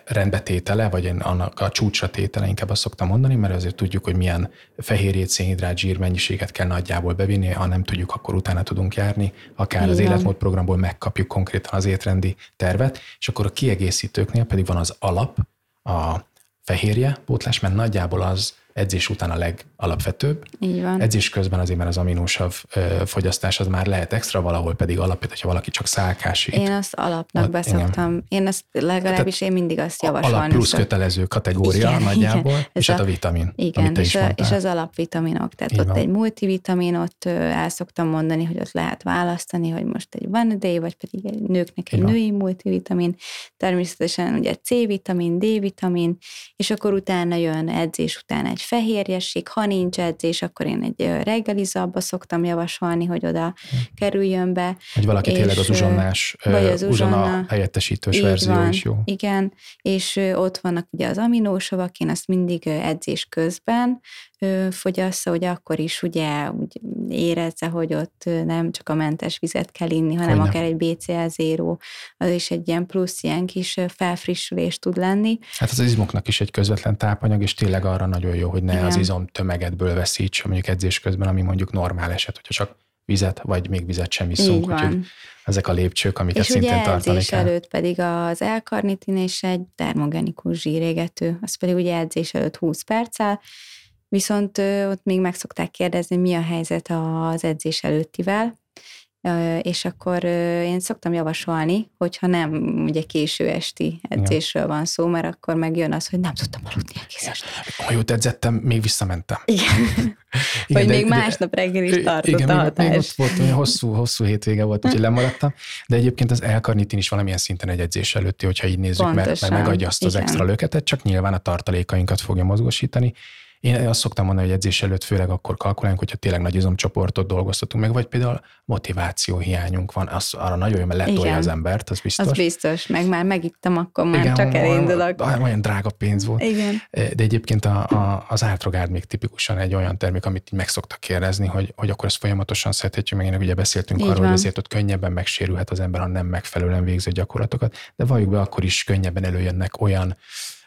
rendbetétele, vagy annak a csúcsra tétele, inkább azt szoktam mondani, mert azért tudjuk, hogy milyen fehérjét, szénhidrát, zsír mennyiséget kell nagyjából bevinni, ha nem tudjuk, akkor utána tudunk járni, akár Igen. az életmódprogramból megkapjuk konkrétan az étrendi tervet, és akkor a kiegészítőknél pedig van az alap, a fehérje pótlás, mert nagyjából az edzés után a legalapvetőbb. Így van. Edzés közben azért, mert az aminósav fogyasztás az már lehet extra, valahol pedig alapvet, hogyha valaki csak szálkásít. Én azt alapnak a, beszoktam. Igen. Én ezt legalábbis én mindig azt javasolni. Alap plusz kötelező kategória igen, nagyjából, igen. és hát a, a vitamin, igen, és, a, és az alapvitaminok. Tehát Így ott van. egy multivitamin, ott el szoktam mondani, hogy ott lehet választani, hogy most egy one day, vagy pedig egy nőknek egy női multivitamin, természetesen ugye C-vitamin, D-vitamin, és akkor utána jön edzés után egy fehérjesség, ha nincs edzés, akkor én egy reggelizabba szoktam javasolni, hogy oda hm. kerüljön be. Hogy valaki és, tényleg az uzsonnás, vagy az uzsonna helyettesítős verzió van, is jó. Igen, és ott vannak ugye az aminósavak, én azt mindig edzés közben fogyassza, hogy akkor is ugye úgy érezze, hogy ott nem csak a mentes vizet kell inni, hanem Hogyne. akár egy BCL zéró, az is egy ilyen plusz, ilyen kis felfrissülés tud lenni. Hát az izmoknak is egy közvetlen tápanyag, és tényleg arra nagyon jó, hogy ne Igen. az izom tömegedből veszíts, mondjuk edzés közben, ami mondjuk normál eset, hogyha csak vizet, vagy még vizet sem iszunk, úgyhogy ezek a lépcsők, amiket és szintén tartani kell. előtt pedig az elkarnitin és egy termogenikus zsírégető, az pedig ugye edzés előtt 20 perccel, Viszont ott még meg szokták kérdezni, mi a helyzet az edzés előttivel, és akkor én szoktam javasolni, hogyha nem ugye késő esti edzésről van szó, mert akkor megjön az, hogy nem tudtam aludni egész este. Ha jót edzettem, még visszamentem. Igen. igen Vagy de, még másnap reggel is tartott igen, a hatás. Még ott volt, olyan hosszú, hosszú hétvége volt, úgyhogy lemaradtam. De egyébként az elkarnitin is valamilyen szinten egy edzés előtti, hogyha így nézzük, Pontosan. mert, mert megadja azt az igen. extra löketet, csak nyilván a tartalékainkat fogja mozgosítani, én azt szoktam mondani, hogy edzés előtt főleg akkor kalkulálunk, hogyha tényleg nagy izomcsoportot dolgoztatunk meg, vagy például motiváció hiányunk van, az arra nagyon jó, mert letolja Igen. az embert, az biztos. Az biztos, meg már megittem, akkor már Igen, csak elindulok. Olyan drága pénz volt. Igen. De egyébként a, a, az átrogárd még tipikusan egy olyan termék, amit így meg szoktak kérdezni, hogy, hogy akkor ezt folyamatosan szedhetjük meg. Én ugye beszéltünk Így arról, van. hogy azért ott könnyebben megsérülhet az ember, ha nem megfelelően végző gyakorlatokat, de valljuk be, akkor is könnyebben előjönnek olyan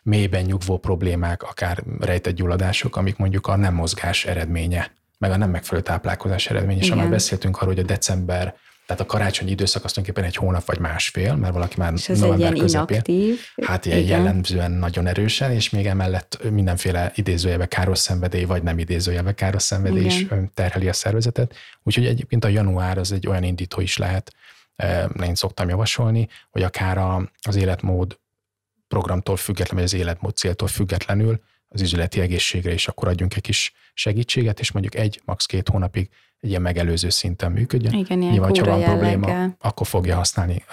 mélyben nyugvó problémák, akár rejtett gyulladások, amik mondjuk a nem mozgás eredménye, meg a nem megfelelő táplálkozás eredménye. És már beszéltünk arról, hogy a december Tehát a karácsonyi időszak azt tulajdonképpen egy hónap vagy másfél, mert valaki már és ez november egy közepén. Inaktív. Hát ilyen jellemzően nagyon erősen, és még emellett mindenféle idézőjelbe káros szenvedély, vagy nem idézőjelbe káros szenvedély is terheli a szervezetet. Úgyhogy egyébként a január az egy olyan indító is lehet, én szoktam javasolni, hogy akár az életmód programtól függetlenül, vagy az életmód céltól függetlenül az üzleti egészségre is akkor adjunk egy kis segítséget, és mondjuk egy, max. két hónapig egy ilyen megelőző szinten működjön. Igen, ilyen Nyilván, ha van probléma, akkor fogja használni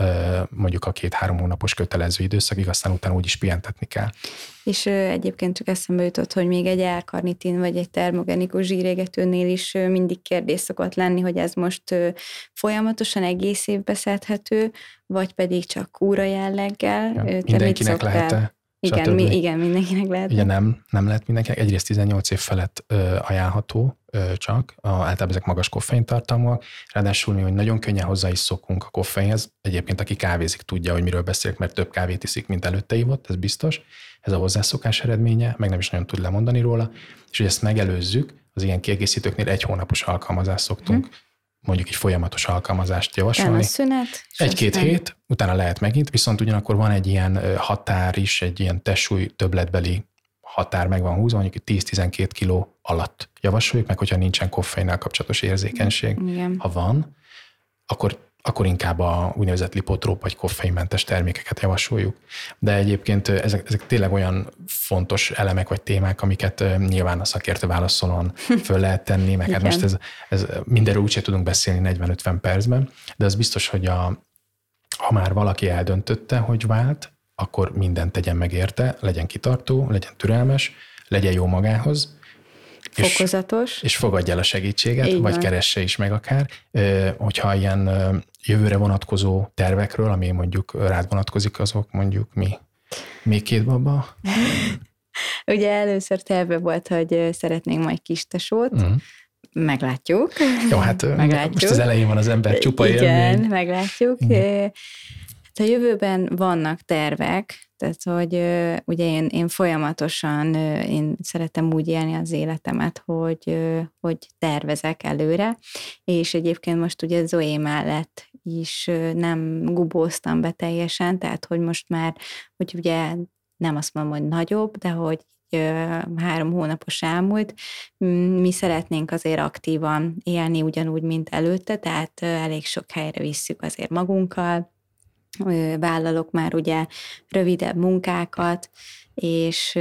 mondjuk a két-három hónapos kötelező időszakig, aztán utána úgyis pihentetni kell. És egyébként csak eszembe jutott, hogy még egy elkarnitin vagy egy termogenikus zsírégetőnél is mindig kérdés szokott lenni, hogy ez most folyamatosan egész évbe szedhető, vagy pedig csak kúra jelleggel. Ja, mindenkinek lehet igen, mi, igen, mindenkinek lehet. Ugye nem, nem lehet mindenkinek. Egyrészt 18 év felett ö, ajánlható ö, csak, a, általában ezek magas koffeintartalmúak, ráadásul mi, hogy nagyon könnyen hozzá is szokunk a koffeinhez. Egyébként, aki kávézik, tudja, hogy miről beszélek, mert több kávét iszik, mint előtte ivott, ez biztos. Ez a hozzászokás eredménye, meg nem is nagyon tud lemondani róla. És hogy ezt megelőzzük, az ilyen kiegészítőknél egy hónapos alkalmazást szoktunk hmm mondjuk egy folyamatos alkalmazást javasolni. szünet. Egy-két hét, utána lehet megint, viszont ugyanakkor van egy ilyen határ is, egy ilyen testsúly többletbeli határ meg van húzva, mondjuk 10-12 kiló alatt javasoljuk, meg hogyha nincsen koffeinnel kapcsolatos érzékenység. Igen. Ha van, akkor akkor inkább a úgynevezett lipotróp vagy koffeinmentes termékeket javasoljuk. De egyébként ezek, ezek tényleg olyan fontos elemek vagy témák, amiket nyilván a szakértő válaszolon föl lehet tenni, meg hát most ez, ez mindenről úgyse tudunk beszélni 40-50 percben, de az biztos, hogy a, ha már valaki eldöntötte, hogy vált, akkor mindent tegyen meg érte, legyen kitartó, legyen türelmes, legyen jó magához, Fokozatos. És, és fogadja el a segítséget, Így vagy van. keresse is meg akár. Hogyha ilyen jövőre vonatkozó tervekről, ami mondjuk rád vonatkozik, azok mondjuk mi? Még két baba? Ugye először terve volt, hogy szeretnénk majd kistesót, uh-huh. Meglátjuk. Jó, hát meglátjuk. most az elején van az ember csupa Igen, élmény. meglátjuk. Igen. Hát a jövőben vannak tervek, tehát hogy ugye én, én folyamatosan én szeretem úgy élni az életemet, hogy, hogy tervezek előre, és egyébként most ugye Zoé mellett is nem gubóztam be teljesen, tehát hogy most már, hogy ugye nem azt mondom, hogy nagyobb, de hogy három hónapos elmúlt, mi szeretnénk azért aktívan élni ugyanúgy, mint előtte, tehát elég sok helyre visszük azért magunkkal, vállalok már ugye rövidebb munkákat, és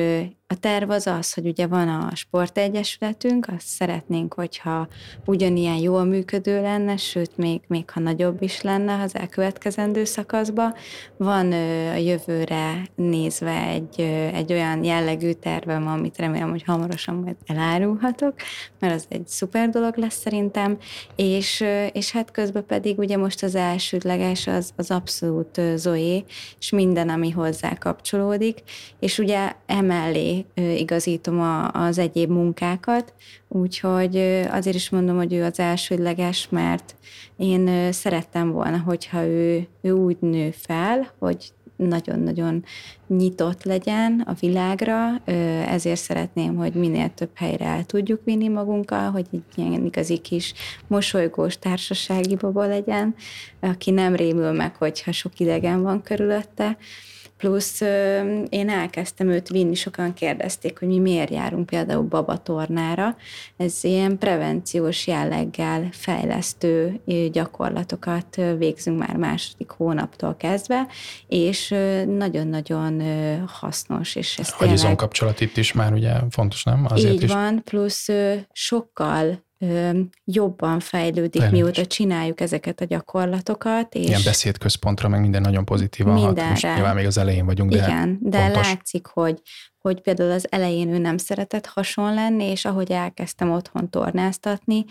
a terv az az, hogy ugye van a sportegyesületünk, azt szeretnénk, hogyha ugyanilyen jól működő lenne, sőt, még, még ha nagyobb is lenne az elkövetkezendő szakaszban. Van a jövőre nézve egy, egy olyan jellegű tervem, amit remélem, hogy hamarosan majd elárulhatok, mert az egy szuper dolog lesz szerintem, és, és hát közben pedig ugye most az elsődleges az, az abszolút Zoé, és minden, ami hozzá kapcsolódik, és ugye emellé igazítom a, az egyéb munkákat, úgyhogy azért is mondom, hogy ő az elsődleges, mert én szerettem volna, hogyha ő, ő úgy nő fel, hogy nagyon-nagyon nyitott legyen a világra, ezért szeretném, hogy minél több helyre el tudjuk vinni magunkkal, hogy egy ilyen igazi kis mosolygós társasági baba legyen, aki nem rémül meg, hogyha sok idegen van körülötte, Plusz én elkezdtem őt vinni, sokan kérdezték, hogy mi miért járunk például babatornára. Ez ilyen prevenciós jelleggel fejlesztő gyakorlatokat végzünk már második hónaptól kezdve, és nagyon-nagyon hasznos. És ez a tényleg... kapcsolat itt is már ugye fontos, nem? Azért Így is. van, plusz sokkal jobban fejlődik, Tényleg. mióta csináljuk ezeket a gyakorlatokat. És Ilyen beszédközpontra, meg minden nagyon pozitívan hat. Most nyilván még az elején vagyunk, de Igen, de fontos. látszik, hogy, hogy például az elején ő nem szeretett hason lenni, és ahogy elkezdtem otthon tornáztatni,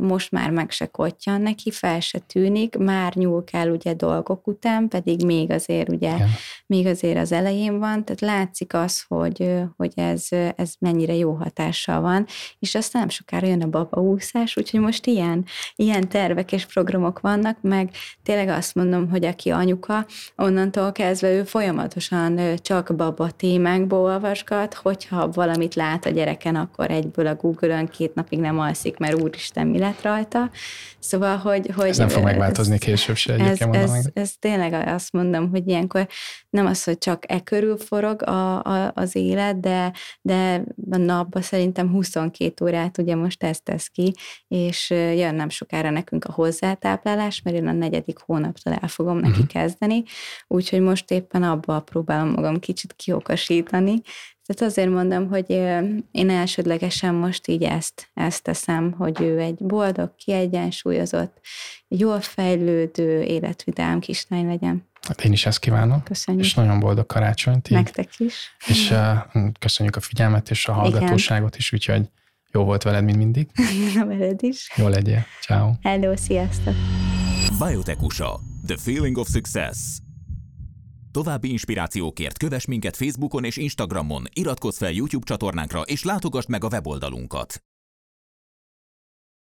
most már meg se kottyan neki, fel se tűnik, már nyúl kell ugye dolgok után, pedig még azért ugye, Igen. még azért az elején van, tehát látszik az, hogy, hogy ez, ez mennyire jó hatással van, és aztán nem sokára jön a babaúszás, úgyhogy most ilyen, ilyen tervek és programok vannak, meg tényleg azt mondom, hogy aki anyuka, onnantól kezdve ő folyamatosan csak baba témákból olvasgat, hogyha valamit lát a gyereken, akkor egyből a Google-ön két napig nem alszik, mert úristen, mi lett rajta. Szóval, hogy... hogy ez nem fog megváltozni ez, később se ez, ez, ez, ez tényleg azt mondom, hogy ilyenkor nem az, hogy csak e körül forog a, a, az élet, de, de a napban szerintem 22 órát ugye most ezt tesz ki, és jön nem sokára nekünk a hozzátáplálás, mert én a negyedik hónaptól el fogom neki uh-huh. kezdeni, úgyhogy most éppen abba próbálom magam kicsit kiokasítani, tehát azért mondom, hogy én elsődlegesen most így ezt, ezt teszem, hogy ő egy boldog, kiegyensúlyozott, jól fejlődő, életvidám kislány legyen. Hát én is ezt kívánom. Köszönjük. És nagyon boldog karácsonyt. Így. Nektek is. És uh, köszönjük a figyelmet és a hallgatóságot Igen. is, úgyhogy jó volt veled, mint mindig. veled is. Jó legyél. Ciao. Hello, sziasztok. Biotech USA. The feeling of success. További inspirációkért kövess minket Facebookon és Instagramon, iratkozz fel YouTube csatornánkra és látogass meg a weboldalunkat.